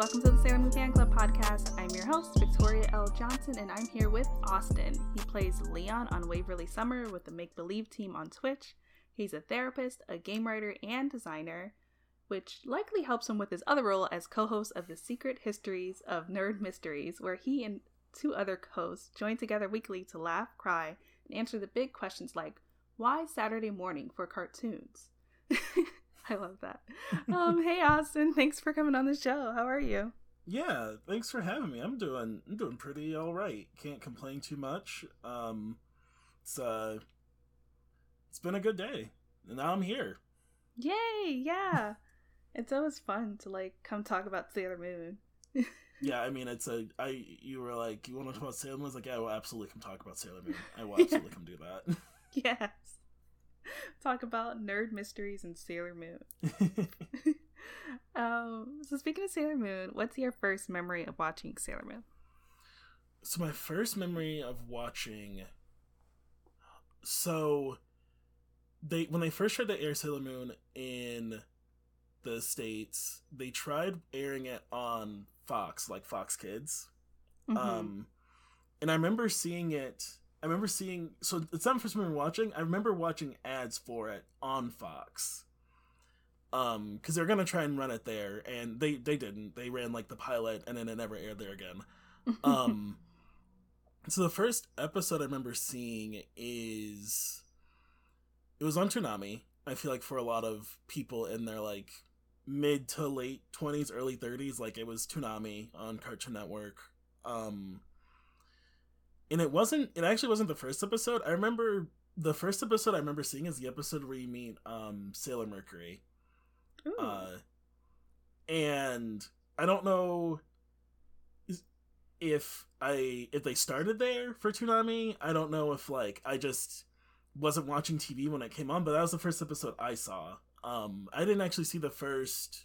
Welcome to the Sailor Moon Fan Club podcast. I'm your host, Victoria L. Johnson, and I'm here with Austin. He plays Leon on Waverly Summer with the Make Believe team on Twitch. He's a therapist, a game writer, and designer, which likely helps him with his other role as co host of the Secret Histories of Nerd Mysteries, where he and two other hosts join together weekly to laugh, cry, and answer the big questions like why Saturday morning for cartoons? I love that. Um, hey Austin, thanks for coming on the show. How are you? Yeah, thanks for having me. I'm doing I'm doing pretty all right. Can't complain too much. Um, it's uh, it's been a good day, and now I'm here. Yay! Yeah, it's always fun to like come talk about Sailor Moon. yeah, I mean, it's a I. You were like, you want to talk about Sailor Moon? I was like, yeah, I will absolutely come talk about Sailor Moon. I will absolutely come do that. yes. Talk about nerd mysteries and Sailor Moon. um, so speaking of Sailor Moon, what's your first memory of watching Sailor Moon? So my first memory of watching so they when they first tried to air Sailor Moon in the states, they tried airing it on Fox, like Fox Kids. Mm-hmm. Um and I remember seeing it I remember seeing so it's not the first time watching. I remember watching ads for it on Fox. Um, because they're gonna try and run it there, and they they didn't. They ran like the pilot, and then it never aired there again. Um, so the first episode I remember seeing is it was on Toonami. I feel like for a lot of people in their like mid to late twenties, early thirties, like it was Toonami on Cartoon Network. Um, and it wasn't it actually wasn't the first episode. I remember the first episode i remember seeing is the episode where you meet um sailor mercury. Ooh. uh and i don't know if i if they started there for Toonami. I don't know if like i just wasn't watching tv when it came on but that was the first episode i saw. Um i didn't actually see the first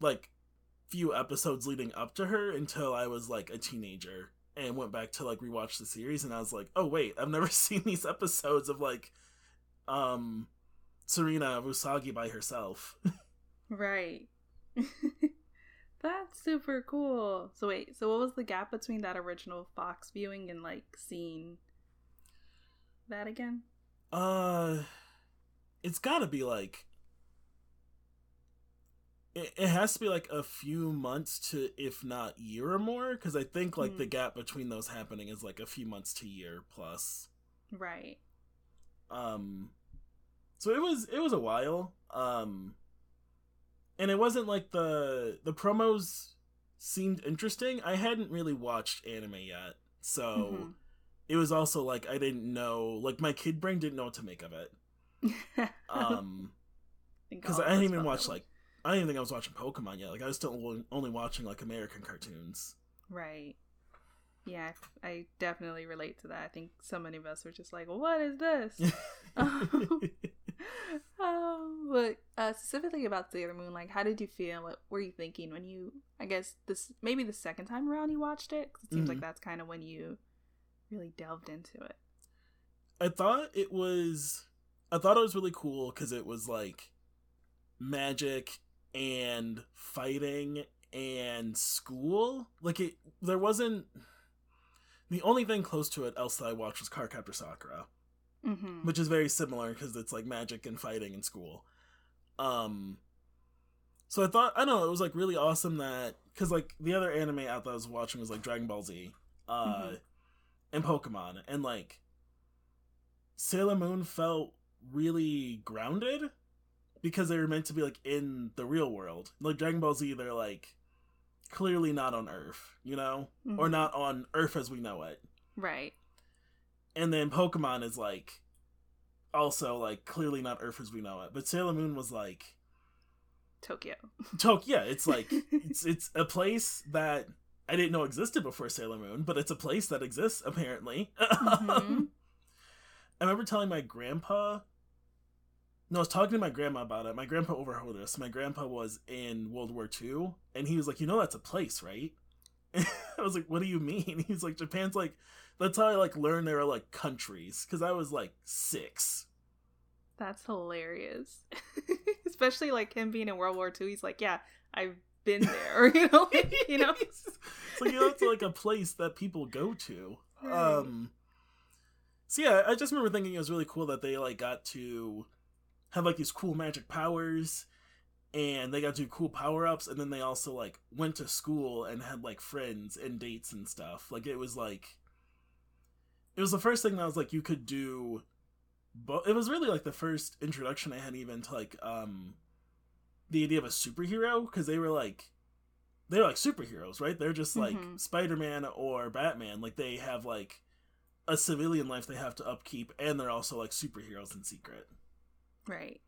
like few episodes leading up to her until i was like a teenager and went back to like rewatch the series and I was like, "Oh wait, I've never seen these episodes of like um Serena Usagi by herself." right. That's super cool. So wait, so what was the gap between that original Fox viewing and like seeing that again? Uh it's got to be like it, it has to be like a few months to if not year or more because i think like mm. the gap between those happening is like a few months to year plus. Right. Um so it was it was a while um and it wasn't like the the promos seemed interesting. I hadn't really watched anime yet so mm-hmm. it was also like i didn't know like my kid brain didn't know what to make of it. Um because i didn't even watch like I didn't even think I was watching Pokemon yet. Like I was still only watching like American cartoons. Right. Yeah, I definitely relate to that. I think so many of us were just like, "What is this?" um, but uh, specifically about Sailor Moon, like, how did you feel? What were you thinking when you? I guess this maybe the second time around you watched it. Cause it seems mm-hmm. like that's kind of when you really delved into it. I thought it was. I thought it was really cool because it was like magic and fighting and school. Like it, there wasn't. The only thing close to it else that I watched was Cardcaptor Sakura, mm-hmm. which is very similar because it's like magic and fighting and school. Um, so I thought I don't know it was like really awesome that because like the other anime out that I was watching was like Dragon Ball Z, uh, mm-hmm. and Pokemon, and like Sailor Moon felt really grounded because they were meant to be like in the real world. Like Dragon Ball Z, they're like clearly not on Earth, you know, mm-hmm. or not on Earth as we know it. Right. And then Pokemon is like also like clearly not Earth as we know it. But Sailor Moon was like Tokyo. Tokyo. Yeah, it's like it's it's a place that I didn't know existed before Sailor Moon, but it's a place that exists apparently. Mm-hmm. I remember telling my grandpa no, I was talking to my grandma about it. My grandpa overheard us. My grandpa was in World War II, and he was like, "You know, that's a place, right?" I was like, "What do you mean?" He's like, "Japan's like." That's how I like learned there are like countries because I was like six. That's hilarious, especially like him being in World War II. He's like, "Yeah, I've been there, you know, like, you know. it's like you know, it's like a place that people go to. Right. Um. So yeah, I just remember thinking it was really cool that they like got to have like these cool magic powers, and they got to do cool power ups, and then they also like went to school and had like friends and dates and stuff. Like it was like, it was the first thing that was like you could do. But it was really like the first introduction I had even to like um the idea of a superhero because they were like they're like superheroes, right? They're just like Mhm. Spider Man or Batman. Like they have like a civilian life they have to upkeep, and they're also like superheroes in secret. Right.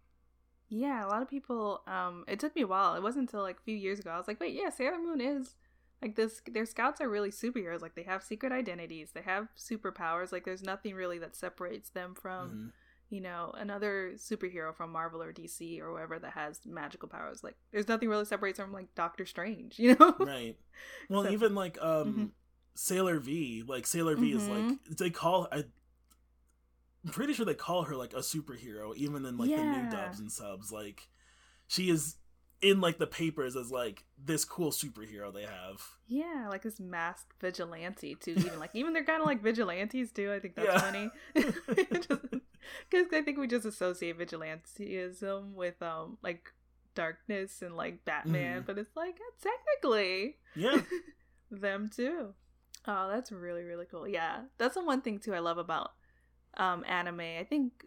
Yeah, a lot of people um it took me a while. It wasn't until like a few years ago I was like, "Wait, yeah, Sailor Moon is like this their scouts are really superheroes. Like they have secret identities, they have superpowers. Like there's nothing really that separates them from, Mhm. you know, another superhero from Marvel or DC or wherever that has magical powers. Like there's nothing really separates them from like Doctor Strange, you know? Right. Well, So- even like um Mhm. Sailor V, like Sailor V is like Mhm. they call I. I'm pretty sure they call her like a superhero, even in like the new dubs and subs. Like, she is in like the papers as like this cool superhero they have. Yeah, like this masked vigilante too. Even like even they're kind of like vigilantes too. I think that's Yeah. funny because I think we just associate vigilantism with um like darkness and like Batman, Mhm. but it's like uh, technically Yeah. them too. Oh, that's really really cool. Yeah, that's the one thing too I love about um anime. I think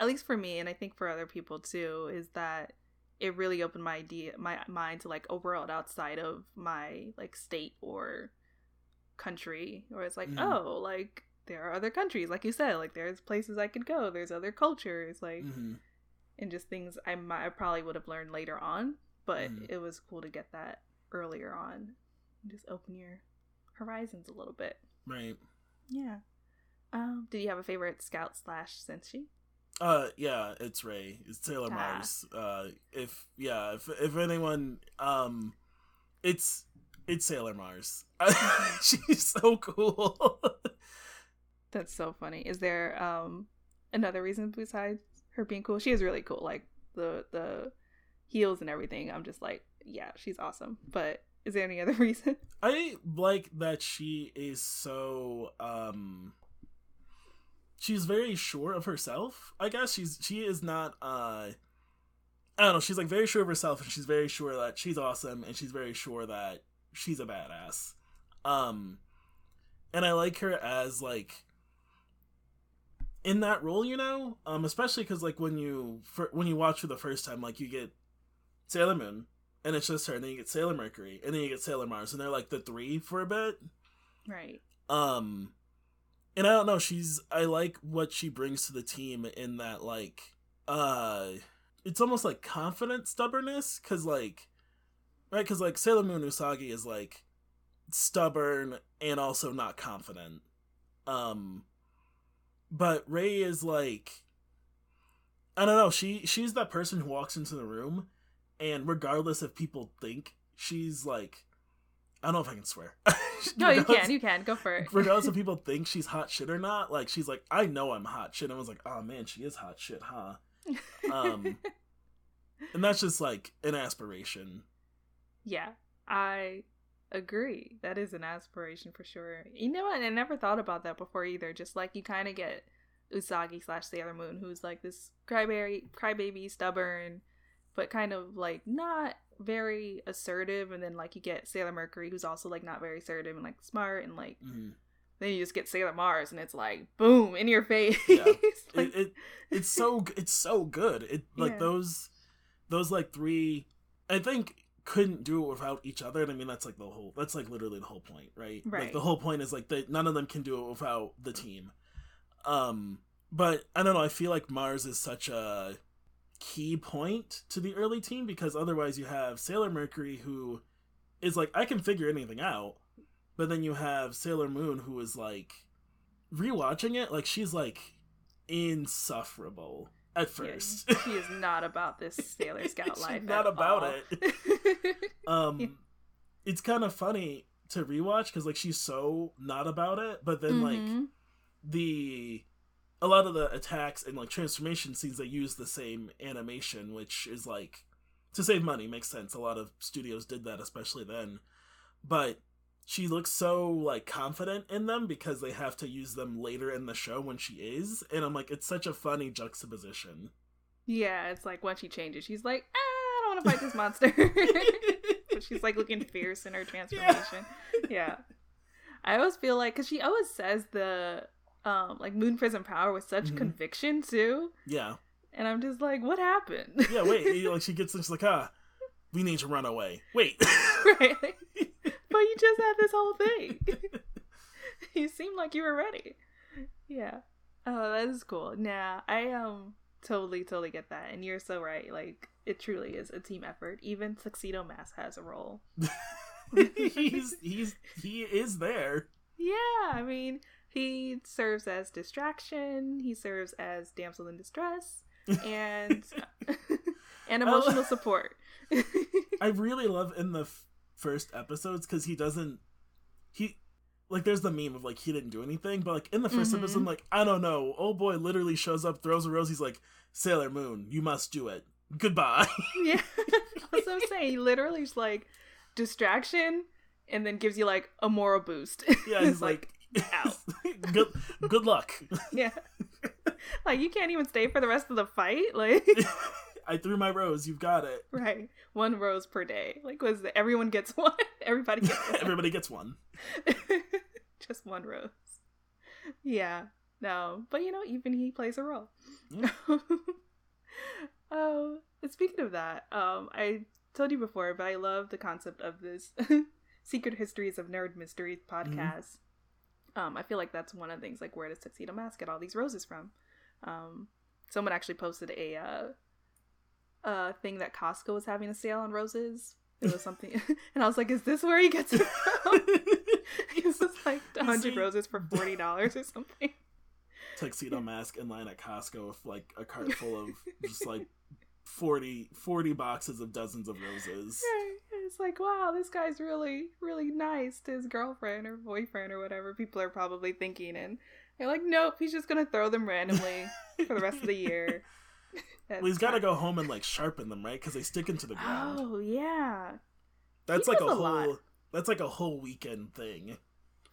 at least for me and I think for other people too is that it really opened my idea my mind to like a world outside of my like state or country where it's like Mhm. oh like there are other countries like you said like there's places i could go there's other cultures like hmm and just things i might I probably would have learned later on but Mhm. it was cool to get that earlier on just open your horizons a little bit Right. yeah um did you have a favorite scout slash senshi Uh, yeah, it's Ray. It's Sailor Ah. Mars. Uh, if yeah, if if anyone, um, it's it's Sailor Mars. She's so cool. That's so funny. Is there um another reason besides her being cool? She is really cool. Like the the heels and everything. I'm just like, yeah, she's awesome. But is there any other reason? I like that she is so um she's very sure of herself. I guess she's she is not uh I don't know, she's like very sure of herself and she's very sure that she's awesome and she's very sure that she's a badass. Um and I like her as like in that role, you know, um especially cuz like when you for, when you watch for the first time like you get Sailor Moon and it's just her and then you get Sailor Mercury and then you get Sailor Mars and they're like the three for a bit. Right. Um and I don't know, she's I like what she brings to the team in that like uh it's almost like confident stubbornness cuz like right cuz like Sailor Moon Usagi is like stubborn and also not confident. Um but Ray is like I don't know, she she's that person who walks into the room and regardless if people think she's like I don't know if I can swear. No, you can. You can go for it. regardless if people think she's hot shit or not, like she's like, I know I'm hot shit. And I was like, oh man, she is hot shit, huh? Um, and that's just like an aspiration. yeah, I agree. That is an aspiration for sure. You know what? I never thought about that before either. Just like you kind of get Usagi slash Sailor Moon, who's like this crybaby, crybaby, stubborn, but kind of like not very assertive. And then like you get Sailor Mercury, who's also like not very assertive and like smart, and like Mhm. then you just get Sailor Mars, and it's like boom in your face. Yeah. like, it, it it's so it's so good. It like Yeah. those those like three, I think couldn't do it without each other. And I mean that's like the whole that's like literally the whole point, right? Like the whole point is like that none of them can do it without the team. Um, but I don't know. I feel like Mars is such a key point to the early team because otherwise you have Sailor Mercury who is like I can figure anything out, but then you have Sailor Moon who is like rewatching it like she's like insufferable at first. Yeah, she is not about this Sailor Scout She's life. not about all. it. um it's kind of funny to rewatch because like she's so not about it, but then like Mhm. the a lot of the attacks and like transformation scenes they use the same animation, which is like to save money makes sense. A lot of studios did that, especially then. But she looks so like confident in them because they have to use them later in the show when she is, and I'm like, it's such a funny juxtaposition. Yeah, it's like when she changes, she's like, ah, I don't want to fight this monster. but she's like looking fierce in her transformation. Yeah. yeah. I always feel like because she always says the um like moon prism power with such mm-hmm. conviction too. Yeah. And I'm just like, what happened? yeah, wait. Like she gets, she's like, ah, we need to run away. Wait. right. But you just had this whole thing. you seemed like you were ready. Yeah. Oh, that is cool. Nah, I um totally, totally get that. And you're so right. Like it truly is a team effort. Even Tuxedo Mask has a role. he's he's he is there. Yeah, I mean, he serves as distraction. He serves as damsel in distress, and and emotional support. I really love in the f- first episodes because he doesn't he like there's the meme of like he didn't do anything, but like in the 1st mm-hmm. episode, like I don't know, old boy literally shows up, throws a rose. He's like, Sailor Moon, you must do it. Goodbye. yeah, that's what I'm saying. He literally is like distraction, and then gives you like a moral boost. Yeah, he's like, like out. good good luck. Yeah, like you can't even stay for the rest of the fight. Like I threw my rose. You've got it. Right. One rose per day. Like was everyone gets one? Everybody gets one. Everybody gets one. Just one rose. Yeah. No. But you know, even he plays a role. Yeah. oh, speaking of that, um, I told you before, but I love the concept of this Secret Histories of Nerd Mysteries mm-hmm. podcast. Mm-hmm. Um, I feel like that's one of the things. Like, where does Tuxedo Mask get all these roses from? Um, someone actually posted a uh, uh, thing that Costco was having a sale on roses. It was something, and I was like, "Is this where he gets it from?" it was like hundred roses for forty dollars or something. Tuxedo mask in line at Costco with like a cart full of just like 40, 40 boxes of dozens of roses. It's like, wow, this guy's really, really nice to his girlfriend or boyfriend or whatever people are probably thinking. And they're like, nope, he's just going to throw them randomly for the rest of the year. well, he's got to go home and like sharpen them, right? Because they stick into the ground. Oh yeah, that's he like a, a whole. Lot. That's like a whole weekend thing.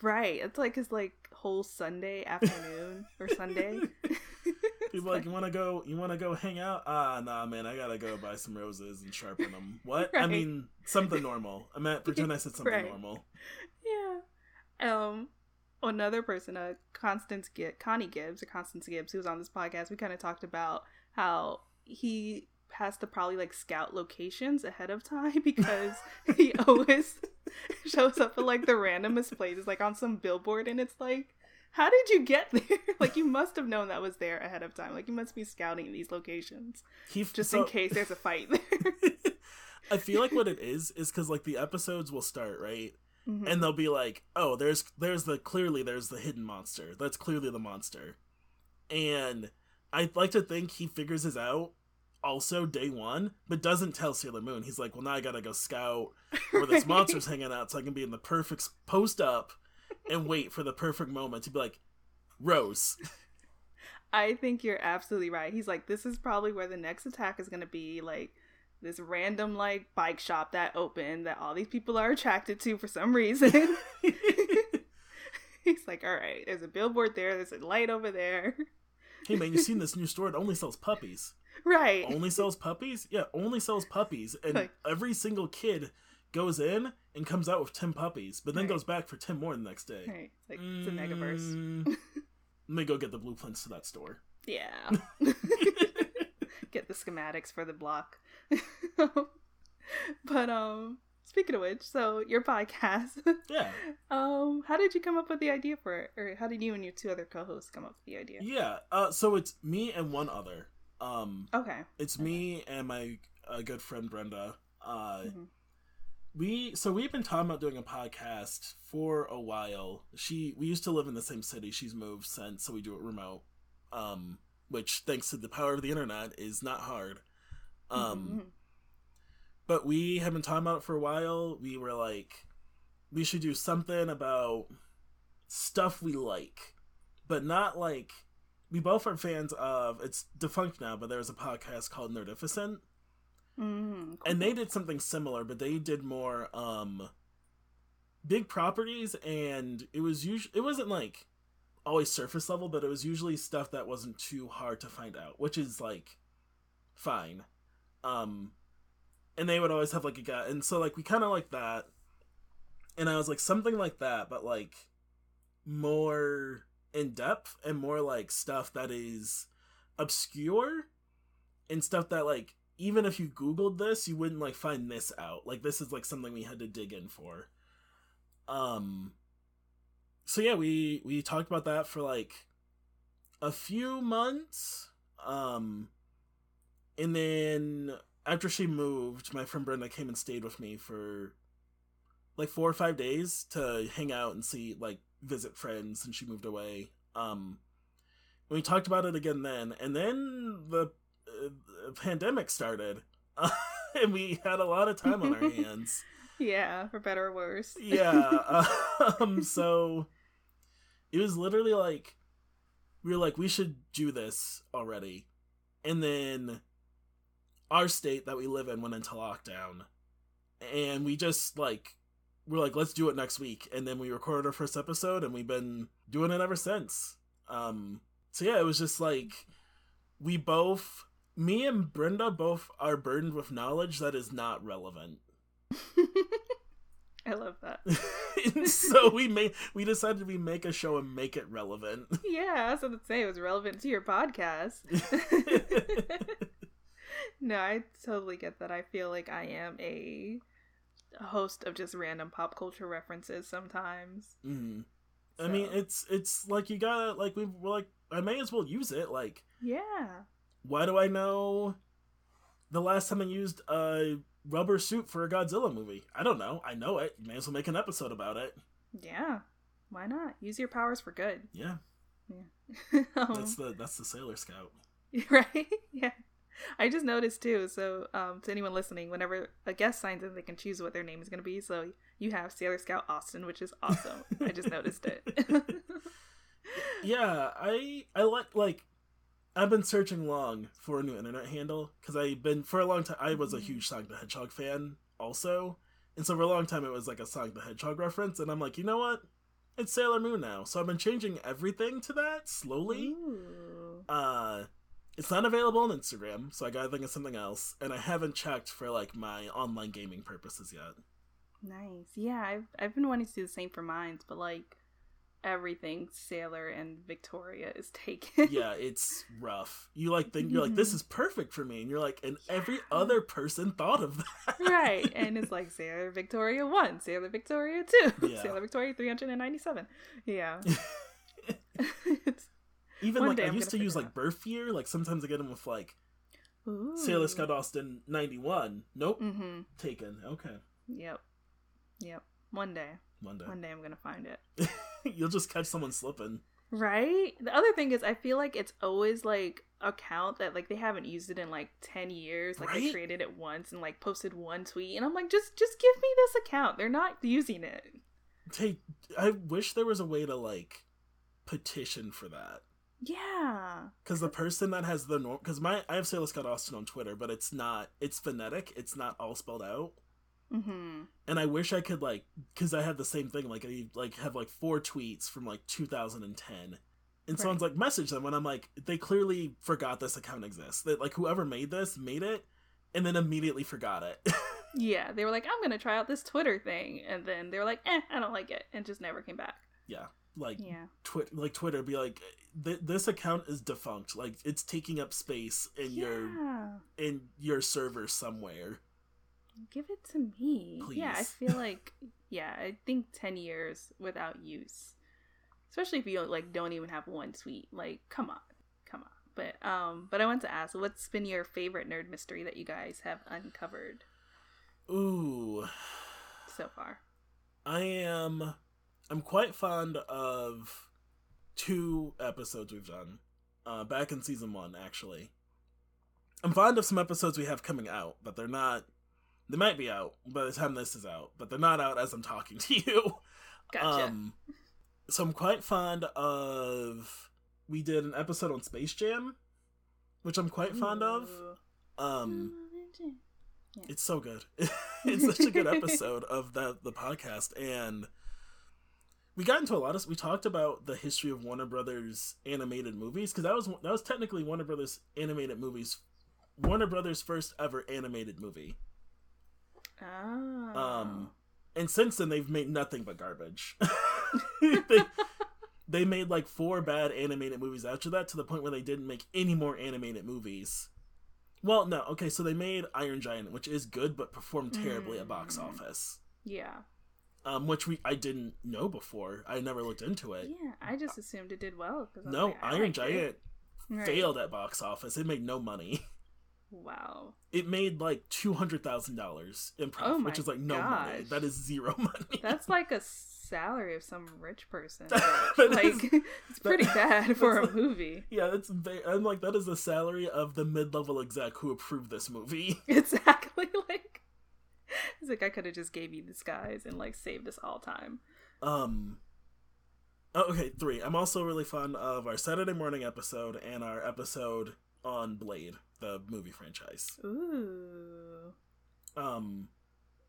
Right. It's like his like whole Sunday afternoon or Sunday. People like, you want to go? You want to go hang out? Ah, nah, man, I gotta go buy some roses and sharpen them. What? Right. I mean, something normal. I meant pretend I said something right. normal. Yeah. Um, another person, uh, Constance Gibbs, Connie Gibbs or Constance Gibbs, who was on this podcast. We kind of talked about how he has to probably like scout locations ahead of time because he always shows up at like the randomest places, like on some billboard, and it's like, how did you get there? like you must have known that was there ahead of time. Like you must be scouting these locations he, just so, in case there's a fight there. I feel like what it is is because like the episodes will start right. Mm-hmm. And they'll be like, "Oh, there's there's the clearly there's the hidden monster. That's clearly the monster." And I'd like to think he figures this out also day one, but doesn't tell Sailor Moon. He's like, well, now I gotta go scout where this monster's hanging out so I can be in the perfect post up and wait for the perfect moment to be like, Rose. I think you're absolutely right. He's like, this is probably where the next attack is gonna be. Like, this random, like, bike shop that opened that all these people are attracted to for some reason. He's like, all right, there's a billboard there, there's a light over there hey man, you seen this new store? It only sells puppies. Right. Only sells puppies? Yeah, only sells puppies. And like, every single kid goes in and comes out with 10 puppies, but then right. goes back for 10 more the next day. Right. It's like, mm, it's a megaverse. Let me go get the blueprints to that store. Yeah. get the schematics for the block. but, um, Speaking of which, so your podcast. Yeah. um, how did you come up with the idea for it, or how did you and your two other co-hosts come up with the idea? Yeah. Uh, so it's me and one other. Um. Okay. It's okay. me and my uh, good friend Brenda. Uh. Mm-hmm. We so we've been talking about doing a podcast for a while. She we used to live in the same city. She's moved since, so we do it remote. Um, which thanks to the power of the internet is not hard. Um. Mm-hmm but we have been talking about it for a while. We were like, we should do something about stuff we like, but not like we both are fans of. It's defunct now, but there was a podcast called Nerdificent, Mm, cool. and they did something similar, but they did more um big properties, and it was usually it wasn't like always surface level, but it was usually stuff that wasn't too hard to find out, which is like fine. Um, and they would always have like a guy, and so like we kind of like that, and I was like something like that, but like more in depth and more like stuff that is obscure and stuff that like even if you googled this you wouldn't like find this out. Like this is like something we had to dig in for. Um so yeah we we talked about that for like a few months um and then after she moved my friend brenda came and stayed with me for like four or five days to hang out and see like visit friends and she moved away. Um we talked about it again then and then the pandemic started and we had a lot of time on our hands. Yeah, for better or worse. yeah um so it was literally like we were like we should do this already. And then our state that we live in went into lockdown and we just like we're like let's do it next week. And then we recorded our first episode and we've been doing it ever since. Um so yeah it was just like we both me and brenda both are burdened with knowledge that is not relevant I love that. so we made we decided we make a show and make it relevant Yeah, I was to say it was relevant to your podcast. no, I totally get that. I feel like I am a host of just random pop culture references sometimes. Mhm. I mean, it's it's like you gotta like we were like I may as well use it. Like, yeah. Why do I know the last time I used a rubber suit for a Godzilla movie? I don't know. I know it. You may as well make an episode about it. Yeah. Why not? Use your powers for good. Yeah, Yeah. um, that's the that's the Sailor Scout. right? Yeah. I just noticed too. So, um, to anyone listening, whenever a guest signs in, they can choose what their name is going to be. So, you have Sailor Scout Austin, which is awesome. I just noticed it. Yeah, I I like like I've been searching long for a new internet handle because I've been for a long time. I was a Mhm. huge Sonic the Hedgehog fan also, and so for a long time it was like a Sonic the Hedgehog reference. And I'm like, you know what? It's Sailor Moon now, so I've been changing everything to that slowly. Ooh. Uh, it's not available on Instagram, so I gotta think of something else. And I haven't checked for like my online gaming purposes yet. Nice. Yeah, I've I've been wanting to do the same for mine, but like everything Sailor and Victoria is taken. yeah, it's rough. You like think you're like this Mhm. is perfect for me, and you're like, and every other person thought of that. right. And it's like Sailor Victoria 1, Sailor Victoria 2, Yeah. Sailor Victoria 397. Yeah. it's, Even like I I'm used to use like birth year. Like sometimes I get them with like ooh. Sailor Scout Austin ninety one. Nope, Mm-hmm. taken. Okay, Yep. Yep. One day. one day One day I'm to find it. you'll just catch someone slipping. Right? The other thing is I feel like it's always like account that like they haven't used it in like 10 years. Like they created it once and like posted one tweet and I'm like just just give me this account. They're not using it. Take. I wish there was a way to like petition for that. Yeah. Because the person that has the norm, because my I have Sailor Scout Austin on Twitter, but it's not. It's phonetic. It's not all spelled out. Mhm. And I wish I could like, because I have the same thing. Like I like have like four tweets from like 2010, and someone's like message them, and I'm like, they clearly forgot this account exists. That like whoever made this made it, and then immediately forgot it. Yeah, they were like I'm going to try out this Twitter thing and then they were like, "Eh, I don't like it." And just never came back. yeah, like Yeah. Twi- like Twitter be like, th- this account is defunct. Like it's taking up space in your in your server somewhere. Give it to me. Yeah, I feel like yeah, I think 10 years without use. Especially if you like don't even have one tweet. Like, come on. Come on. But um but I want to ask, what's been your favorite nerd mystery that you guys have uncovered Ooh, so far? I am. I'm quite fond of two episodes we've done. Uh, back in season one, actually. I'm fond of some episodes we have coming out, but they're not. They might be out by the time this is out, but they're not out as I'm talking to you. Gotcha. Um, so I'm quite fond of. We did an episode on Space Jam, which I'm quite fond of. Um, Yeah. It's so good. it's such a good episode of the the podcast, and we got into a lot of. We talked about the history of Warner Brothers animated movies because that was that was technically Warner Brothers animated movies, Warner Brothers' first ever animated movie. Oh. Um, and since then they've made nothing but garbage. they, they made like four bad animated movies after that to the point where they didn't make any more animated movies. Well, no, okay, so they made Iron Giant, which is good but performed terribly mm. at box mm. office. Yeah. Um, which we I didn't know before. I never looked into it. Yeah, I just assumed it did well. No, like, Iron Giant it. failed right. at box office. It made no money. Wow. It made like two hundred thousand dollars in profit, oh which is like no gosh. money. That is zero money. That's like a salary of some rich person. like is, it's pretty that, bad for a like, movie. Yeah, that's I'm like that is the salary of the mid-level exec who approved this movie. Exactly. Like it's like I could have just gave you the guys and like saved us all time. Um. Oh, okay, three. I'm also really fond of our Saturday morning episode and our episode on Blade, the movie franchise. Ooh. Um,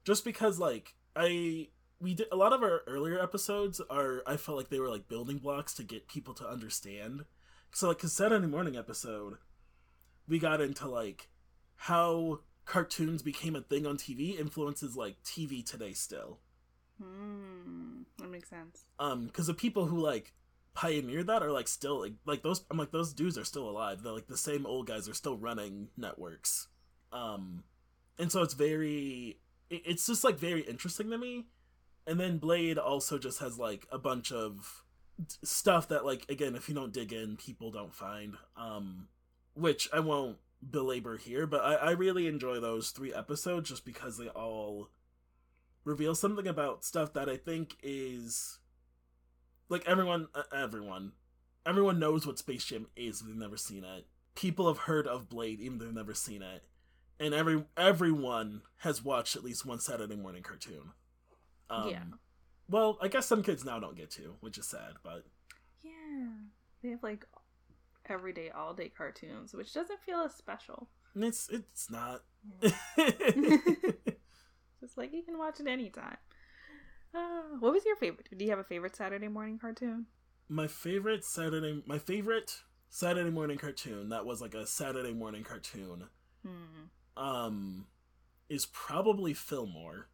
just because like I we did a lot of our earlier episodes are I felt like they were like building blocks to get people to understand. So like cause Saturday morning episode, we got into like how cartoons became a thing on TV influences like TV today still. Hmm, that makes sense. Um, because the people who like pioneered that are like still like like those I'm like those dudes are still alive. They're like the same old guys are still running networks. Um, and so it's very it's just like very interesting to me and then Blade also just has like a bunch of stuff that like again if you don't dig in people don't find um which I won't belabor here but I, I really enjoy those three episodes just because they all reveal something about stuff that I think is like everyone uh, everyone everyone knows what Space Jam is If they've never seen it people have heard of Blade even though they've never seen it and every everyone has watched at least one Saturday morning cartoon um, yeah. Well, I guess some kids now don't get to, which is sad, but yeah, they have like everyday, all day cartoons, which doesn't feel as special. It's it's not. Just like you can watch it anytime. Uh, what was your favorite? Do you have a favorite Saturday morning cartoon? My favorite Saturday, my favorite Saturday morning cartoon that was like a Saturday morning cartoon, hmm. um, is probably Fillmore.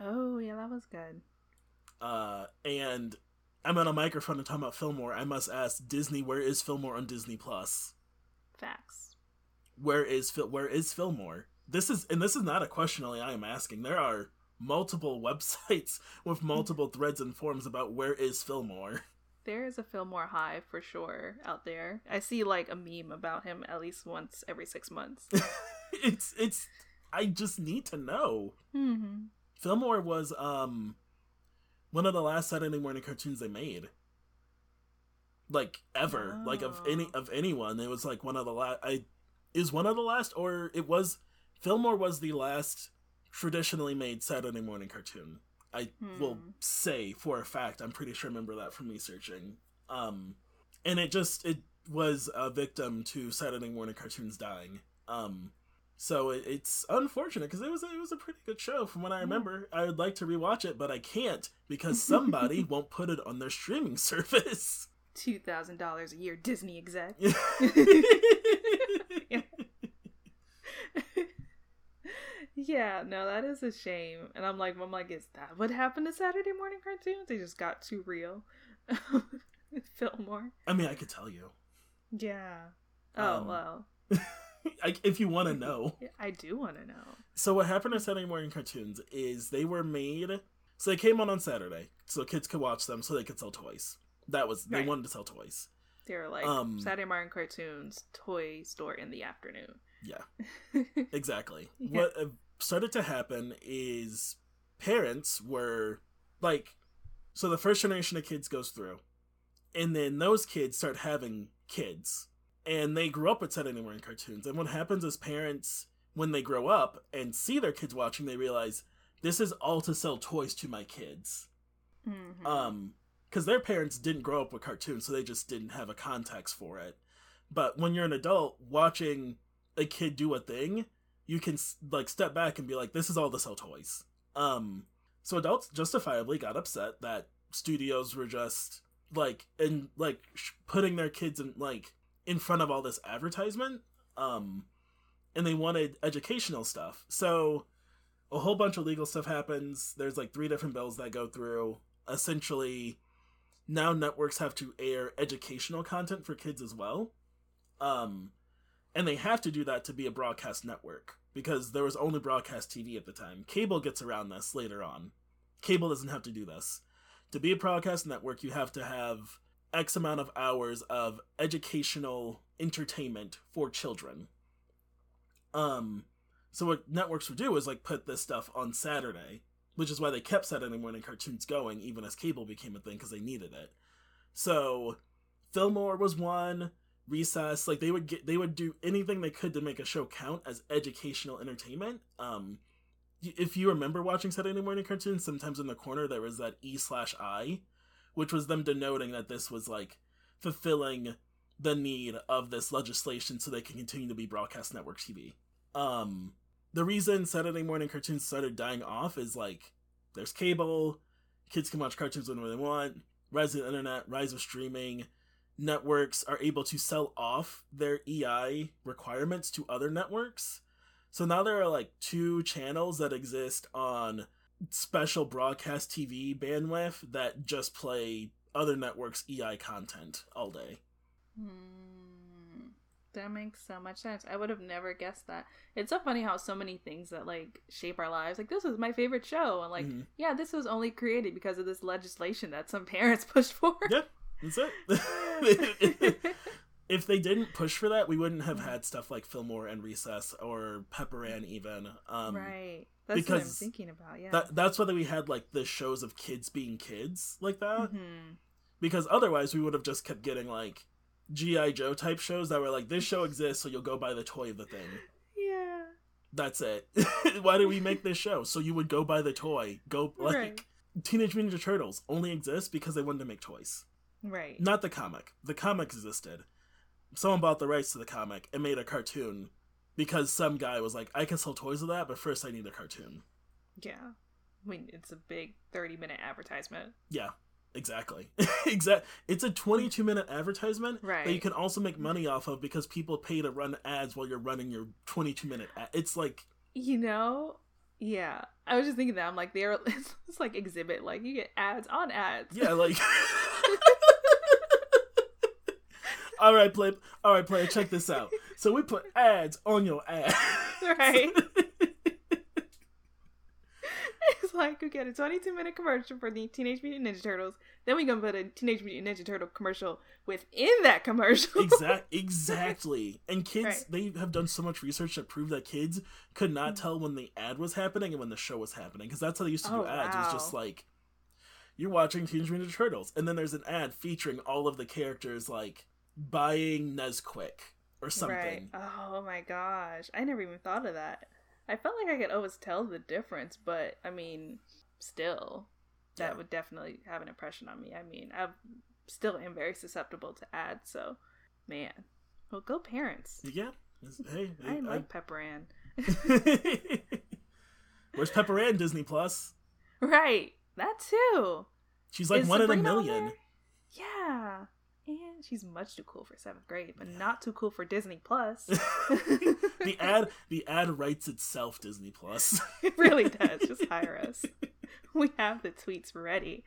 Oh yeah, that was good. Uh, and I'm on a microphone and talking about Fillmore. I must ask Disney, where is Fillmore on Disney Plus? Facts. Where is Phil? Where is Fillmore? This is and this is not a question only I am asking. There are multiple websites with multiple threads and forums about where is Fillmore. There is a Fillmore Hive for sure out there. I see like a meme about him at least once every six months. it's it's. I just need to know. Mm-hmm. Fillmore was um one of the last Saturday morning cartoons they made. Like ever, oh. like of any oh. of anyone. It was like one of the last. I is one of the last, or it was Fillmore was the last traditionally made Saturday morning cartoon. I hmm. will say for a fact. I'm pretty sure I remember that from researching. Um, and it just it was a victim to Saturday morning cartoons dying. Um, so it, it's unfortunate because it was a, it was a pretty good show from what I remember. I would like to rewatch it, but I can't because somebody won't put it on their streaming service. Two thousand dollars a year, Disney exec. yeah. No, that is a shame. And I'm like, I'm like, is that what happened to Saturday morning cartoons? They just got too real. Fillmore. I mean, I could tell you. Yeah. Oh um, well. if you want to know. I do want to know. So what happened to Saturday morning cartoons is they were made. So they came on on Saturday, so kids could watch them, so they could sell toys. That was right. they wanted to sell toys. They were like um, Saturday morning cartoons, toy store in the afternoon. Yeah, exactly. yeah. What started to happen is parents were like, so the first generation of kids goes through, and then those kids start having kids and they grew up with Saturday morning cartoons. And what happens is parents, when they grow up and see their kids watching, they realize this is all to sell toys to my kids. Mm-hmm. Um, because their parents didn't grow up with cartoons, so they just didn't have a context for it. But when you're an adult watching a kid do a thing, you can like step back and be like, this is all to sell toys. Um, so adults justifiably got upset that studios were just like and like sh- putting their kids in like in front of all this advertisement. Um, and they wanted educational stuff. So a whole bunch of legal stuff happens. There's like three different bills that go through. Essentially, now networks have to air educational content for kids as well. Um, and they have to do that to be a broadcast network because there was only broadcast TV at the time. Cable gets around this later on. Cable doesn't have to do this. To be a broadcast network, you have to have X amount of hours of educational entertainment for children. Um, so what networks would do is like put this stuff on Saturday, which is why they kept Saturday morning cartoons going even as cable became a thing because they needed it. So Fillmore was one, Recess, like they would get they would do anything they could to make a show count as educational entertainment. Um if you remember watching Saturday morning cartoons, sometimes in the corner there was that E slash I, which was them denoting that this was like fulfilling the need of this legislation so they can continue to be broadcast network TV. Um the reason Saturday morning cartoons started dying off is like there's cable, kids can watch cartoons whenever they want, rise of the internet, rise of streaming, networks are able to sell off their EI requirements to other networks. So now there are like two channels that exist on special broadcast TV bandwidth that just play other networks' EI content all day. Hmm. That makes so much sense. I would have never guessed that. It's so funny how so many things that like shape our lives, like this was my favorite show, and like, mm-hmm. yeah, this was only created because of this legislation that some parents pushed for. Yeah, that's it. if they didn't push for that, we wouldn't have had stuff like Fillmore and Recess or Pepper Ann even. Um, right. That's because what I'm thinking about. Yeah. That, that's why we had like the shows of kids being kids like that. Mm-hmm. Because otherwise, we would have just kept getting like GI Joe type shows that were like this show exists, so you'll go buy the toy of the thing. Yeah. That's it. Why did we make this show? So you would go buy the toy. Go like right. Teenage Mutant Ninja Turtles only exists because they wanted to make toys. Right. Not the comic. The comic existed. Someone bought the rights to the comic and made a cartoon because some guy was like, I can sell toys of that, but first I need a cartoon. Yeah. I mean, it's a big 30 minute advertisement. Yeah. Exactly. exactly. It's a 22 minute advertisement right. that you can also make money off of because people pay to run ads while you're running your 22 minute ad. It's like you know, yeah. I was just thinking that I'm like they're it's like exhibit like you get ads on ads. Yeah, like All right, play. All right, player. Check this out. So we put ads on your ad. Right. It's like we get a 22 minute commercial for the Teenage Mutant Ninja Turtles. Then we gonna put a Teenage Mutant Ninja Turtle commercial within that commercial. exactly. Exactly. And kids, right. they have done so much research that prove that kids could not mm-hmm. tell when the ad was happening and when the show was happening because that's how they used to do oh, ads. Wow. It was just like you're watching Teenage Mutant Ninja Turtles, and then there's an ad featuring all of the characters like buying Nesquik or something. Right. Oh my gosh, I never even thought of that. I felt like I could always tell the difference, but I mean, still, that yeah. would definitely have an impression on me. I mean, I still am very susceptible to ads, so man, well, go parents. Yeah, hey, hey I like I... Pepper Ann. Where's Pepper Ann? Disney Plus. Right, that too. She's like Is one Sabrina in a million. Yeah and she's much too cool for seventh grade, but not too cool for Disney Plus. the ad the ad writes itself Disney Plus. it really does. Just hire us. We have the tweets ready.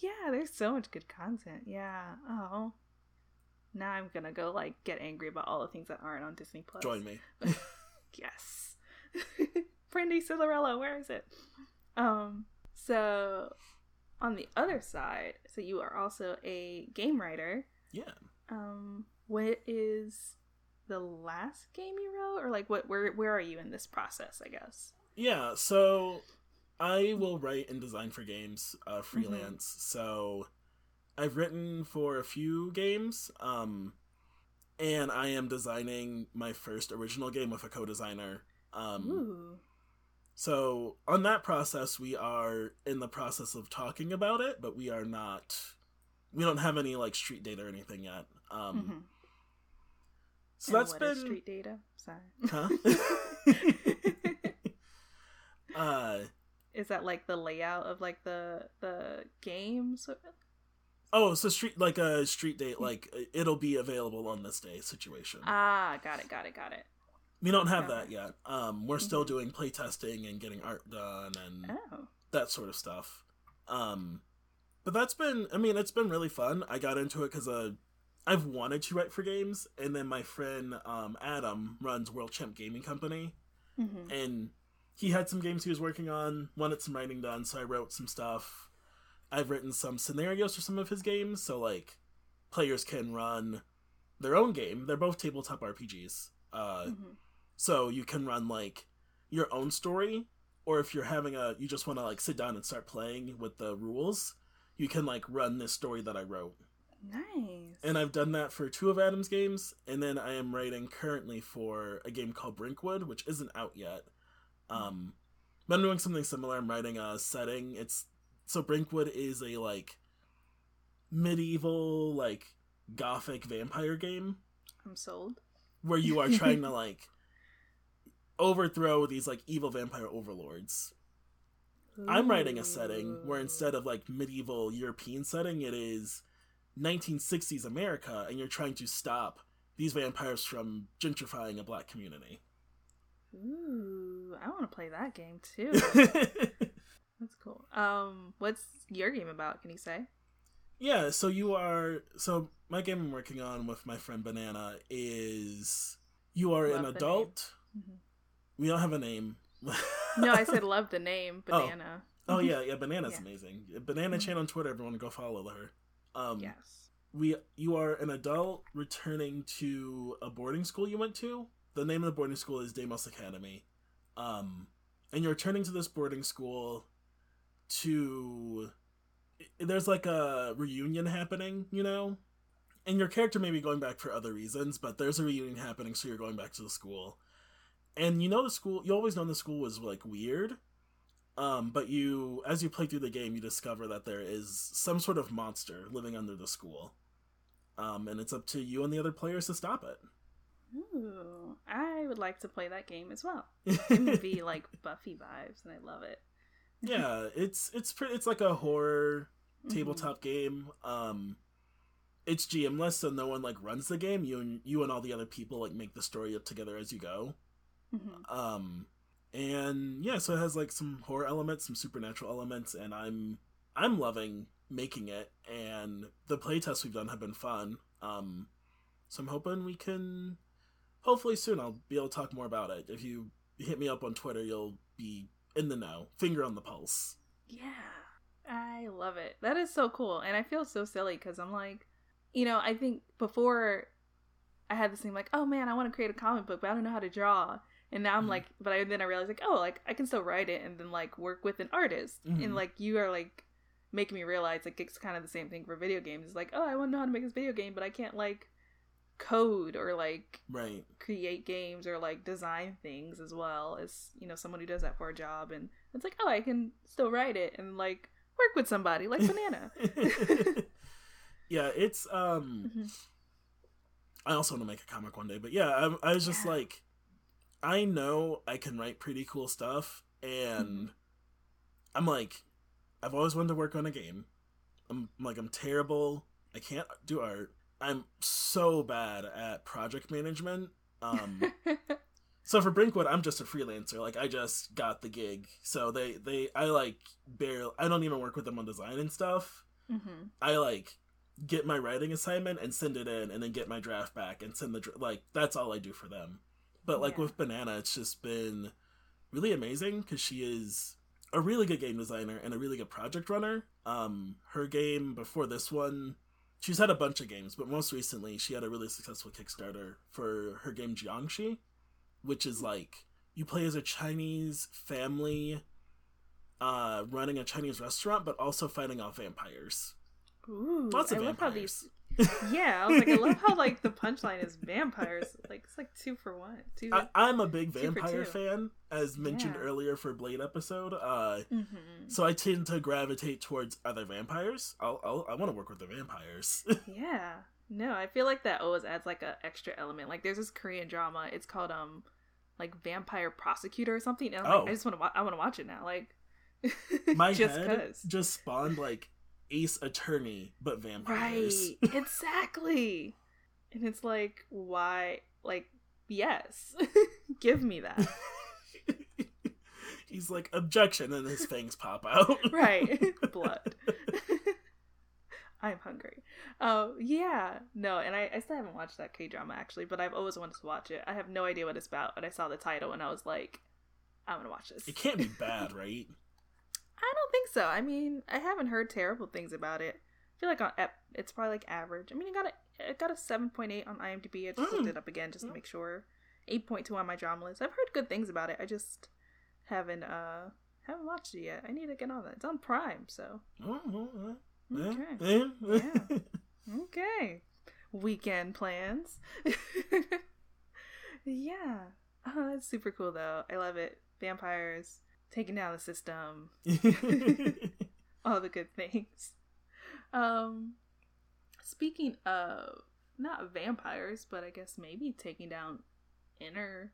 yeah, there's so much good content. Yeah. Oh. Now I'm gonna go like get angry about all the things that aren't on Disney Plus. Join me. yes. Brandy Cinderella, where is it? Um so on the other side, so you are also a game writer. Yeah. Um, what is the last game you wrote, or like what? Where where are you in this process? I guess. Yeah. So I will write and design for games, uh, mm-hmm. freelance. Mm-hmm. So I've written for a few games. Um, and I am designing my first original game with a co-designer. Um, Ooh. So on that process, we are in the process of talking about it, but we are not. We don't have any like street data or anything yet. Um, So and that's been street data. Sorry. Huh? uh, is that like the layout of like the the games? Oh, so street like a street date, like it'll be available on this day situation. Ah, got it, got it, got it. We don't have that yet. Um, we're mm-hmm. still doing playtesting and getting art done and oh. that sort of stuff. Um, but that's been, I mean, it's been really fun. I got into it because uh, I've wanted to write for games, and then my friend um, Adam runs World Champ Gaming Company, mm-hmm. and he had some games he was working on, wanted some writing done, so I wrote some stuff. I've written some scenarios for some of his games, so like players can run their own game. They're both tabletop RPGs. Uh, mm-hmm. So you can run like your own story, or if you're having a, you just want to like sit down and start playing with the rules, you can like run this story that I wrote. Nice. And I've done that for two of Adam's games, and then I am writing currently for a game called Brinkwood, which isn't out yet. Um, but I'm doing something similar. I'm writing a setting. It's so Brinkwood is a like medieval like gothic vampire game. I'm sold. Where you are trying to like overthrow these like evil vampire overlords. Ooh. I'm writing a setting where instead of like medieval European setting, it is 1960s America, and you're trying to stop these vampires from gentrifying a black community. Ooh, I want to play that game too. That's cool. Um, what's your game about? Can you say? Yeah, so you are so my game I'm working on with my friend Banana is you are Love an adult. Mm-hmm. We don't have a name. no, I said love the name oh. Banana. Oh, oh yeah, yeah. Banana's yeah. amazing. Banana mm-hmm. Chan on Twitter. Everyone go follow her. Um, yes. We you are an adult returning to a boarding school you went to. The name of the boarding school is Deimos Academy. Um, and you're returning to this boarding school to there's like a reunion happening, you know? And your character may be going back for other reasons, but there's a reunion happening, so you're going back to the school and you know the school you always know the school was like weird um, but you as you play through the game you discover that there is some sort of monster living under the school um, and it's up to you and the other players to stop it Ooh, I would like to play that game as well. It would be like Buffy vibes, and I love it. yeah, it's it's pretty. It's like a horror mm-hmm. tabletop mm-hmm. game. Um, it's GMless, so no one like runs the game. You and you and all the other people like make the story up together as you go. Mm-hmm. Um, and yeah, so it has like some horror elements, some supernatural elements, and I'm I'm loving making it. And the playtests we've done have been fun. Um, so I'm hoping we can. Hopefully soon, I'll be able to talk more about it. If you hit me up on Twitter, you'll be in the know, finger on the pulse. Yeah, I love it. That is so cool, and I feel so silly because I'm like, you know, I think before I had this thing like, oh man, I want to create a comic book, but I don't know how to draw. And now I'm mm-hmm. like, but I then I realized like, oh, like I can still write it and then like work with an artist. Mm-hmm. And like you are like making me realize like it's kind of the same thing for video games. It's like, oh, I want to know how to make this video game, but I can't like code or like right create games or like design things as well as you know someone who does that for a job and it's like oh i can still write it and like work with somebody like banana yeah it's um mm-hmm. i also want to make a comic one day but yeah i, I was just yeah. like I know I can write pretty cool stuff, and mm-hmm. I'm like, I've always wanted to work on a game. I'm like, I'm terrible. I can't do art. I'm so bad at project management. Um, so for Brinkwood, I'm just a freelancer. Like I just got the gig, so they they I like barely. I don't even work with them on design and stuff. Mm-hmm. I like get my writing assignment and send it in, and then get my draft back and send the like. That's all I do for them. But like yeah. with Banana, it's just been really amazing because she is a really good game designer and a really good project runner. Um, her game before this one, she's had a bunch of games, but most recently she had a really successful Kickstarter for her game Jiangshi, which is like you play as a Chinese family uh, running a Chinese restaurant, but also fighting off vampires. Ooh, Lots of I vampires. love how these yeah, I was like, I love how like the punchline is vampires. Like it's like two for one. Two. I, am a big vampire fan, as mentioned yeah. earlier for Blade episode. Uh, mm-hmm. so I tend to gravitate towards other vampires. I'll, I'll i want to work with the vampires. yeah, No, I feel like that always adds like a extra element. Like there's this Korean drama. It's called um like Vampire Prosecutor or something. And I'm Oh. like, I just want to. Wa- I want to watch it now. Like My just head 'cause. just spawned like Ace Attorney, but vampires. Right. exactly. And it's like, why? Like, yes, give me that. He's like objection, and his fangs pop out. right. Blood. I'm hungry. Oh yeah, no, and I, I still haven't watched that K drama actually, but I've always wanted to watch it. I have no idea what it's about, but I saw the title and I was like, I'm gonna watch this. It can't be bad, right? I don't think so. I mean, I haven't heard terrible things about it. I feel like on it's probably like average. I mean, it got a it got a seven point eight on IMDb. I just looked Mm. it up again just to Mm. make sure. Eight point two on my drama list. I've heard good things about it. I just haven't uh haven't watched it yet. I need to get on that. It's on Prime, so oh. okay. Yeah. okay. Weekend plans. yeah. Oh, that's super cool though. I love it. Vampires taking down the system. all the good things. Um, speaking of not vampires, but I guess maybe taking down inner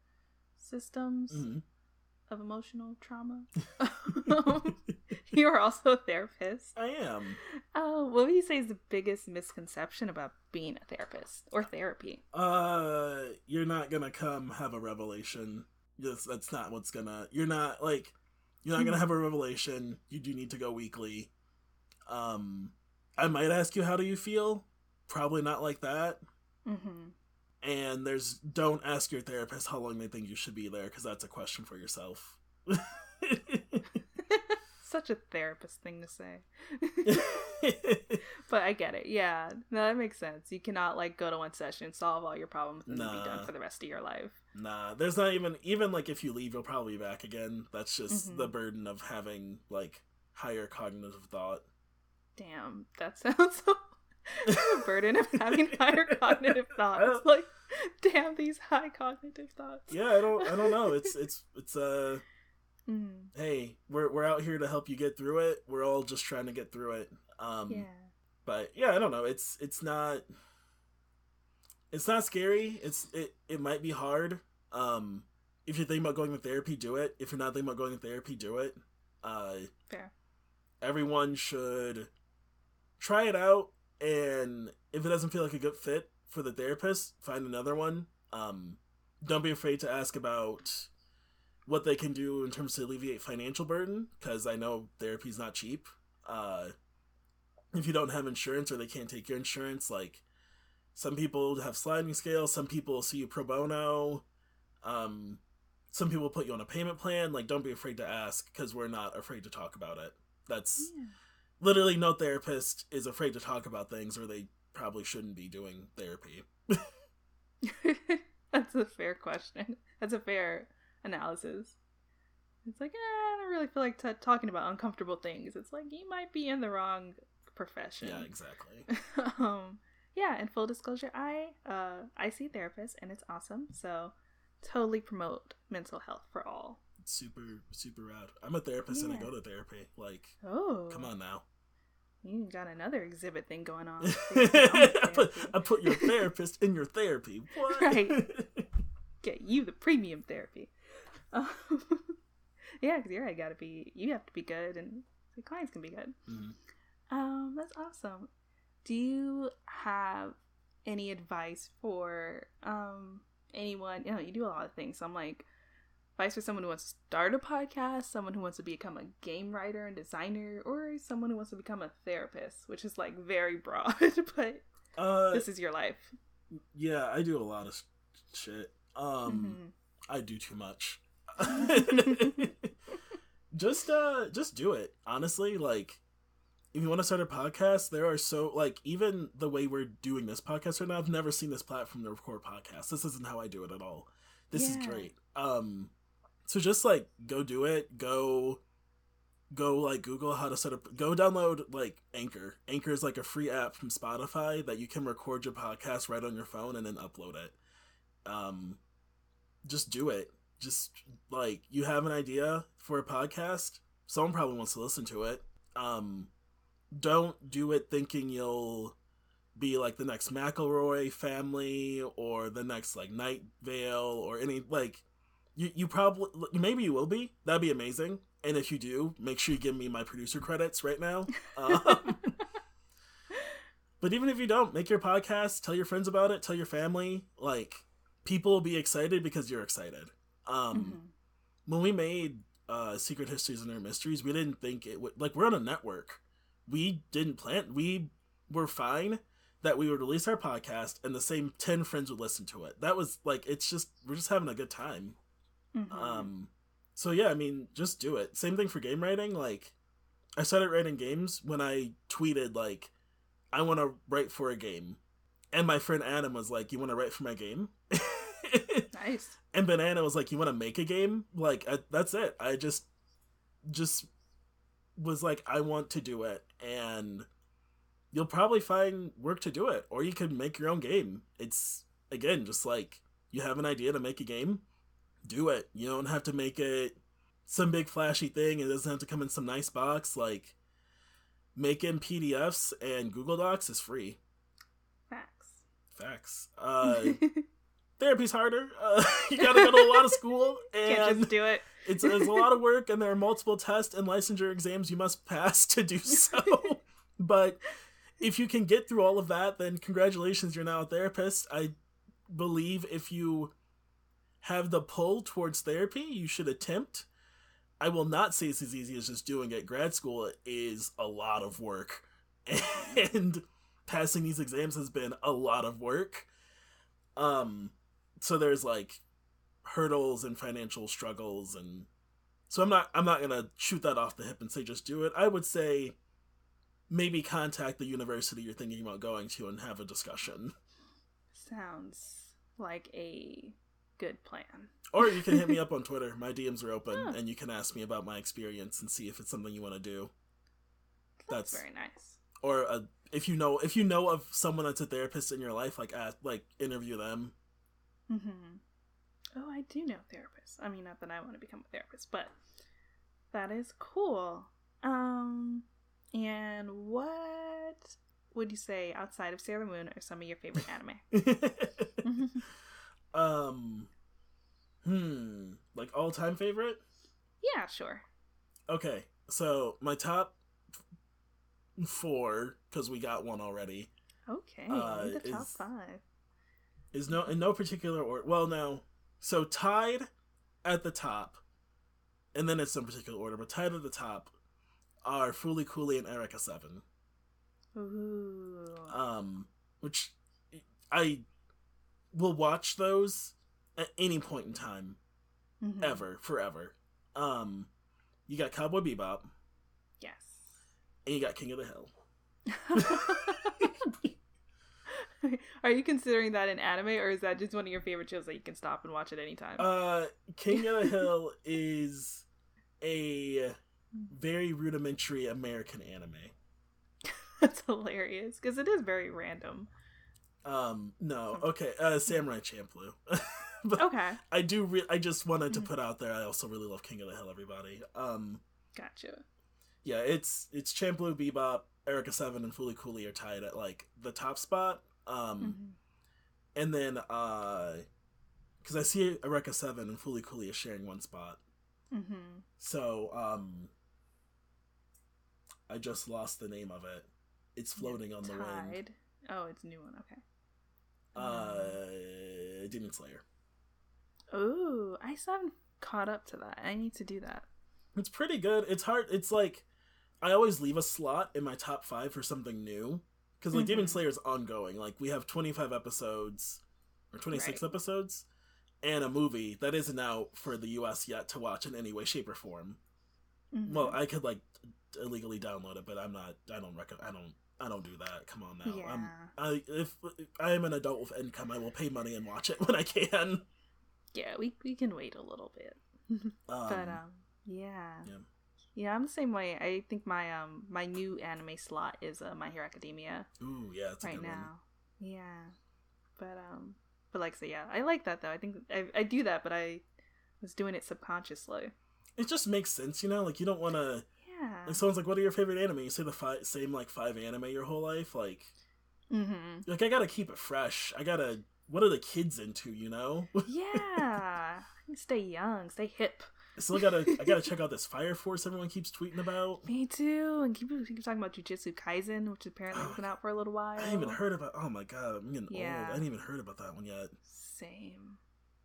systems Mhm. of emotional trauma. Um, you are also a therapist. I am. Oh, what would you say is the biggest misconception about being a therapist or therapy? Uh, you're not gonna come have a revelation. Yes, that's not what's gonna. You're not like. You're not gonna Mhm. have a revelation. You do need to go weekly. Um, I might ask you how do you feel. Probably not like that. Mm-hmm. And there's don't ask your therapist how long they think you should be there because that's a question for yourself. Such a therapist thing to say. but I get it. Yeah, no, that makes sense. You cannot like go to one session, solve all your problems, and then be done for the rest of your life. nah, there's not even even like if you leave, you'll probably be back again. That's just Mhm. the burden of having like higher cognitive thought. Damn, that sounds so. the burden of having higher cognitive thoughts. Like, damn, these high cognitive thoughts. Yeah, I don't I don't know. It's it's it's uh Mm, hey, we're we're out here to help you get through it. We're all just trying to get through it. Um yeah. but yeah, I don't know. It's it's not it's not scary. It's it it might be hard. Um if you're thinking about going to therapy, do it. If you're not thinking about going to therapy, do it. Uh Fair. everyone should try it out and if it doesn't feel like a good fit for the therapist, find another one. Um don't be afraid to ask about what they can do in terms to alleviate financial burden because I know therapy's not cheap. Uh if you don't have insurance or they can't take your insurance, like some people have sliding scale, some people see you pro bono, um, some people put you on a payment plan. Like, don't be afraid to ask because we're not afraid to talk about it. That's literally no therapist is afraid to talk about things, or they probably shouldn't be doing therapy. That's a fair question. That's a fair analysis. It's like, eh, I don't really feel like t- talking about uncomfortable things. It's like you might be in the wrong profession. Yeah, exactly. um yeah and full disclosure i uh i see therapists and it's awesome so totally promote mental health for all It's super, super rad. I'm a therapist and I go to therapy. Like, oh come on now. you got another exhibit thing going on I, put, I put your therapist in your therapy. What? Right. get you the premium therapy um, yeah because you're right gotta be you have to be good and the clients can be good Mhm. Um that's awesome do you have any advice for um anyone you know you do a lot of things so i'm like advice for someone who wants to start a podcast someone who wants to become a game writer and designer or someone who wants to become a therapist which is like very broad but Uh, this is your life yeah, I do a lot of shit. Um, Mhm. I do too much. just uh just do it. Honestly, like if you want to start a podcast, there are so like even the way we're doing this podcast right now, I've never seen this platform to record podcasts. This isn't how I do it at all. This is great. Um so just like go do it. Go go like Google how to set up go download like Anchor. Anchor is like a free app from Spotify that you can record your podcast right on your phone and then upload it. Um just do it. Just like you have an idea for a podcast, someone probably wants to listen to it. Um don't do it thinking you'll be like the next McElroy family or the next like Night Vale or any like you you probably maybe you will be. That'd be amazing. And if you do, make sure you give me my producer credits right now. Um, but even if you don't, make your podcast, tell your friends about it, tell your family. Like people will be excited because you're excited. Um, mm-hmm. When we made uh, Secret Histories and Their Mysteries, we didn't think it would like we're on a network. We didn't plan. We were fine that we would release our podcast and the same 10 friends would listen to it. That was like, it's just, we're just having a good time. Mm-hmm. Um, so yeah, I mean, just do it. Same thing for game writing. Like, I started writing games when I tweeted, like, I want to write for a game. And my friend Adam was like, You want to write for my game? nice. And Banana was like, You want to make a game? Like, I, that's it. I just, just was like, I want to do it. And you'll probably find work to do it, or you can make your own game. It's again just like you have an idea to make a game, do it. You don't have to make it some big flashy thing. It doesn't have to come in some nice box. Like making PDFs and Google Docs is free. Facts. Facts. Uh, therapy's harder. Uh, you gotta go to a lot of school and Can't just do it. it's, it's a lot of work, and there are multiple tests and licensure exams you must pass to do so. but if you can get through all of that, then congratulations, you're now a therapist. I believe if you have the pull towards therapy, you should attempt. I will not say it's as easy as just doing it. Grad school is a lot of work, and passing these exams has been a lot of work. Um, so there's like hurdles and financial struggles, and so I'm not I'm not gonna shoot that off the hip and say just do it. I would say maybe contact the university you're thinking about going to and have a discussion. Sounds like a good plan. Or you can hit me up on Twitter. My DMs are open, huh. and you can ask me about my experience and see if it's something you want to do. That's, that's very nice. Or a, if you know if you know of someone that's a therapist in your life, like ask, like interview them. Mm-hmm. Oh, I do know therapists. I mean, not that I want to become a therapist, but that is cool. Um, and what would you say outside of Sailor Moon are some of your favorite anime? um, hmm, like all time favorite? Yeah, sure. Okay, so my top four because we got one already. Okay, uh, the top five is no in no particular order. Well, no, so tied at the top, and then it's in particular order, but tied at the top are Fooly Cooly and Eureka Seven. Ooh. Um, which I will watch those at any point in time, mm-hmm. ever, forever. Um, you got Cowboy Bebop. Yes. And you got King of the Hill. Are you considering that an anime, or is that just one of your favorite shows that you can stop and watch at any time? Uh, King of the Hill is a very rudimentary American anime. That's hilarious because it is very random. Um, no, okay, uh, Samurai Champloo. okay, I do. Re- I just wanted to mm-hmm. put out there. I also really love King of the Hill. Everybody. Um, gotcha. Yeah, it's it's Champloo, Bebop, Eureka Seven, and Fooly Cooly are tied at like the top spot. Um, mm-hmm. and then uh, because I see Eureka Seven and Fooly Cooly is sharing one spot. Mm-hmm. So um, I just lost the name of it. It's floating on the wind. Oh, it's a new one. Okay. Uh, Demon Slayer. Oh, I still haven't caught up to that. I need to do that. It's pretty good. It's hard. It's like I always leave a slot in my top five for something new because like mm-hmm. Demon Slayer is ongoing. Like we have twenty five episodes or twenty six right. episodes and a movie that isn't out for the U.S. yet to watch in any way, shape, or form. Mm-hmm. Well, I could like illegally download it, but I'm not. I don't recommend. I don't. I don't do that. Come on now. Yeah. I'm, I if I am an adult with income, I will pay money and watch it when I can. Yeah, we we can wait a little bit. um, but um, yeah. yeah. Yeah, I'm the same way. I think my um my new anime slot is uh, My Hero Academia. Ooh, yeah, right now. One. Yeah, but um, but like I say, yeah, I like that though. I think I I do that, but I was doing it subconsciously. It just makes sense, you know. Like you don't want to yeah. Like someone's like, "What are your favorite anime?" You say the five, same like five anime your whole life, like. Mm-hmm. Like I gotta keep it fresh. I gotta. What are the kids into? You know? yeah. Stay young. Stay hip. I still gotta I gotta check out this Fire Force everyone keeps tweeting about. Me too. And keep, keep talking about Jujutsu Kaisen, which apparently has been out for a little while. I haven't even heard about oh my god, I'm getting yeah. old. I didn't even heard about that one yet. Same.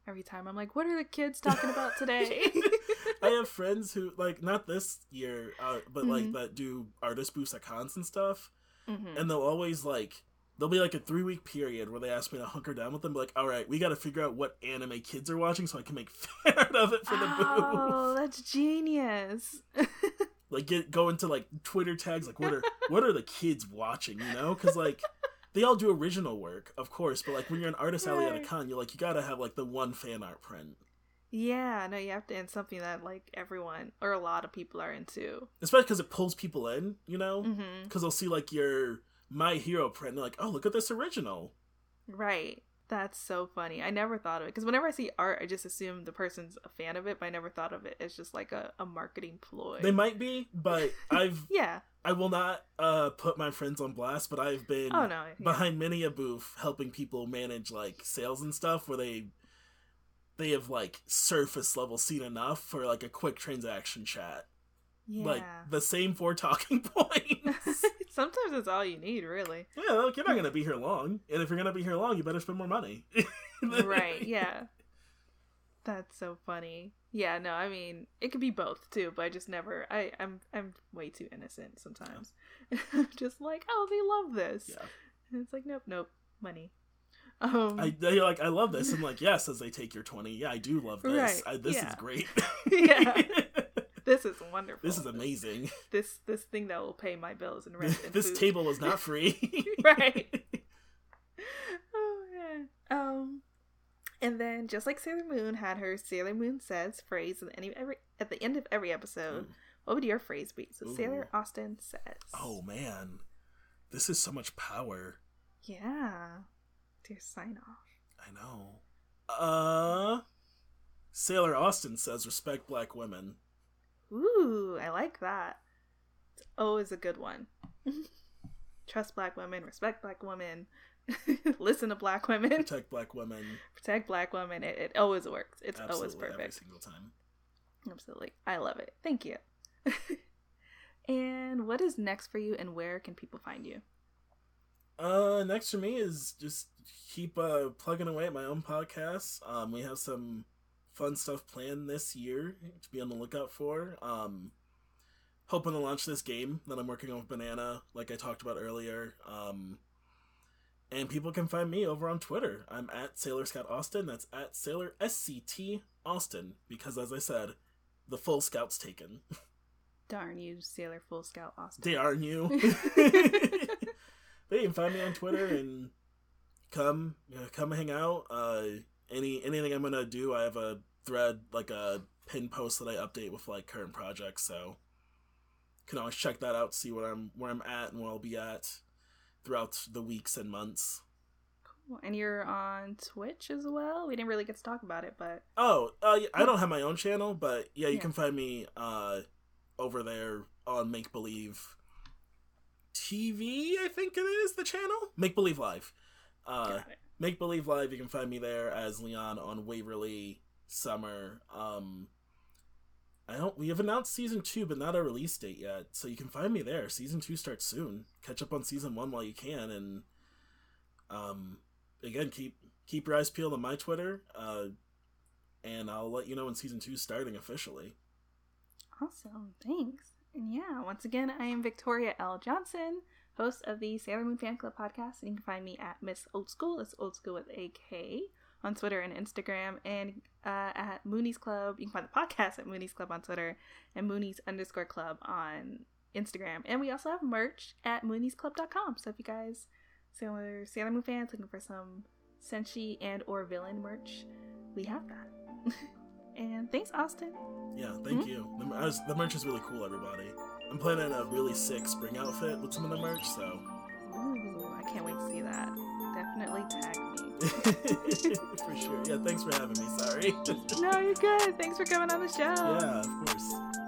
Every time I'm like, what are the kids talking about today? I have friends who like not this year, uh, but mm-hmm. like that do artist booths at cons and stuff. Mm-hmm. And they'll always like there'll be like a three week period where they ask me to hunker down with them. Like, all right, we got to figure out what anime kids are watching so I can make fan art of it for the booth. Oh, that's genius. like, get go into like Twitter tags. Like, what are what are the kids watching? You know, because like they all do original work, of course. But like when you're an artist alley at a con, you're like you got to have like the one fan art print. Yeah, no, you have to end something that like everyone or a lot of people are into. Especially because it pulls people in, you know, because mm-hmm. they'll see like your my Hero print. They're like, oh, look at this original. Right. That's so funny. I never thought of it because whenever I see art, I just assume the person's a fan of it, but I never thought of it as just like a, a marketing ploy. They might be, but I've yeah. I will not uh, put my friends on blast, but I've been oh, no, yeah. behind many a booth helping people manage like sales and stuff where they they have like surface level seen enough for like a quick transaction chat. Yeah. Like the same four talking points. Sometimes it's all you need, really. Yeah, look, you're not gonna be here long, and if you're gonna be here long, you better spend more money. right? Yeah. That's so funny. Yeah, no, I mean it could be both too, but I just never. I I'm I'm way too innocent sometimes. Yeah. just like, oh, they love this. Yeah. And it's like, nope, nope, money. Um, I they like I love this. I'm like, yes, as they take your twenty. Yeah, I do love this. Right, I, this yeah. is great. yeah this is wonderful. This is amazing. This this thing that will pay my bills and rent. And this food. table is not free. right. Oh yeah. Um, and then just like Sailor Moon had her Sailor Moon says phrase at the end of every at the end of every episode, Ooh. what would your phrase be? So Ooh. Sailor Austin says. Oh man, this is so much power. Yeah. Dear sign off. I know. Uh. Sailor Austin says respect black women. Ooh, I like that. It's always a good one. Trust black women, respect black women, listen to black women, protect black women, protect black women. It, it always works. It's Absolutely, always perfect every single time. Absolutely, I love it. Thank you. and what is next for you, and where can people find you? Uh, next for me is just keep uh plugging away at my own podcast. Um, we have some fun stuff planned this year to be on the lookout for. Um, hoping to launch this game that I'm working on with Banana, like I talked about earlier. Um, and people can find me over on Twitter. I'm at Sailor Scout Austin. That's at Sailor SCT Austin. Because as I said, the full scout's taken. Darn you, Sailor Full Scout Austin. You. but you can find me on Twitter and come you know, come hang out. Uh, any anything I'm gonna do, I have a thread, like a pin post that I update with like current projects. So can always check that out, see what I'm where I'm at and where I'll be at throughout the weeks and months. Cool. And you're on Twitch as well. We didn't really get to talk about it, but oh, uh, I don't have my own channel, but yeah, you yeah. can find me uh, over there on Make Believe TV. I think it is the channel Make Believe Live. Uh, Make Believe Live. You can find me there as Leon on Waverly summer. Um, I don't. We have announced season two, but not a release date yet. So you can find me there. Season two starts soon. Catch up on season one while you can, and um, again, keep keep your eyes peeled on my Twitter. Uh, and I'll let you know when season two is starting officially. Awesome, thanks. And yeah, once again, I am Victoria L. Johnson, host of the Sailor Moon Fan Club podcast, and you can find me at Miss Old School. It's Old School with a K on Twitter and Instagram, and uh, at Moonies Club. You can find the podcast at Moonies Club on Twitter and Moonies underscore club on Instagram. And we also have merch at mooniesclub.com. So if you guys Sailor Sailor Moon fans looking for some Senshi and or villain merch, we have that. and thanks, Austin. Yeah, thank mm-hmm. you. The, the merch is really cool, everybody. I'm planning a really sick spring outfit with some of the merch, so. Ooh, I can't wait to see that. Definitely tag me. for sure. Yeah, thanks for having me. Sorry. no, you're good. Thanks for coming on the show. Yeah, of course.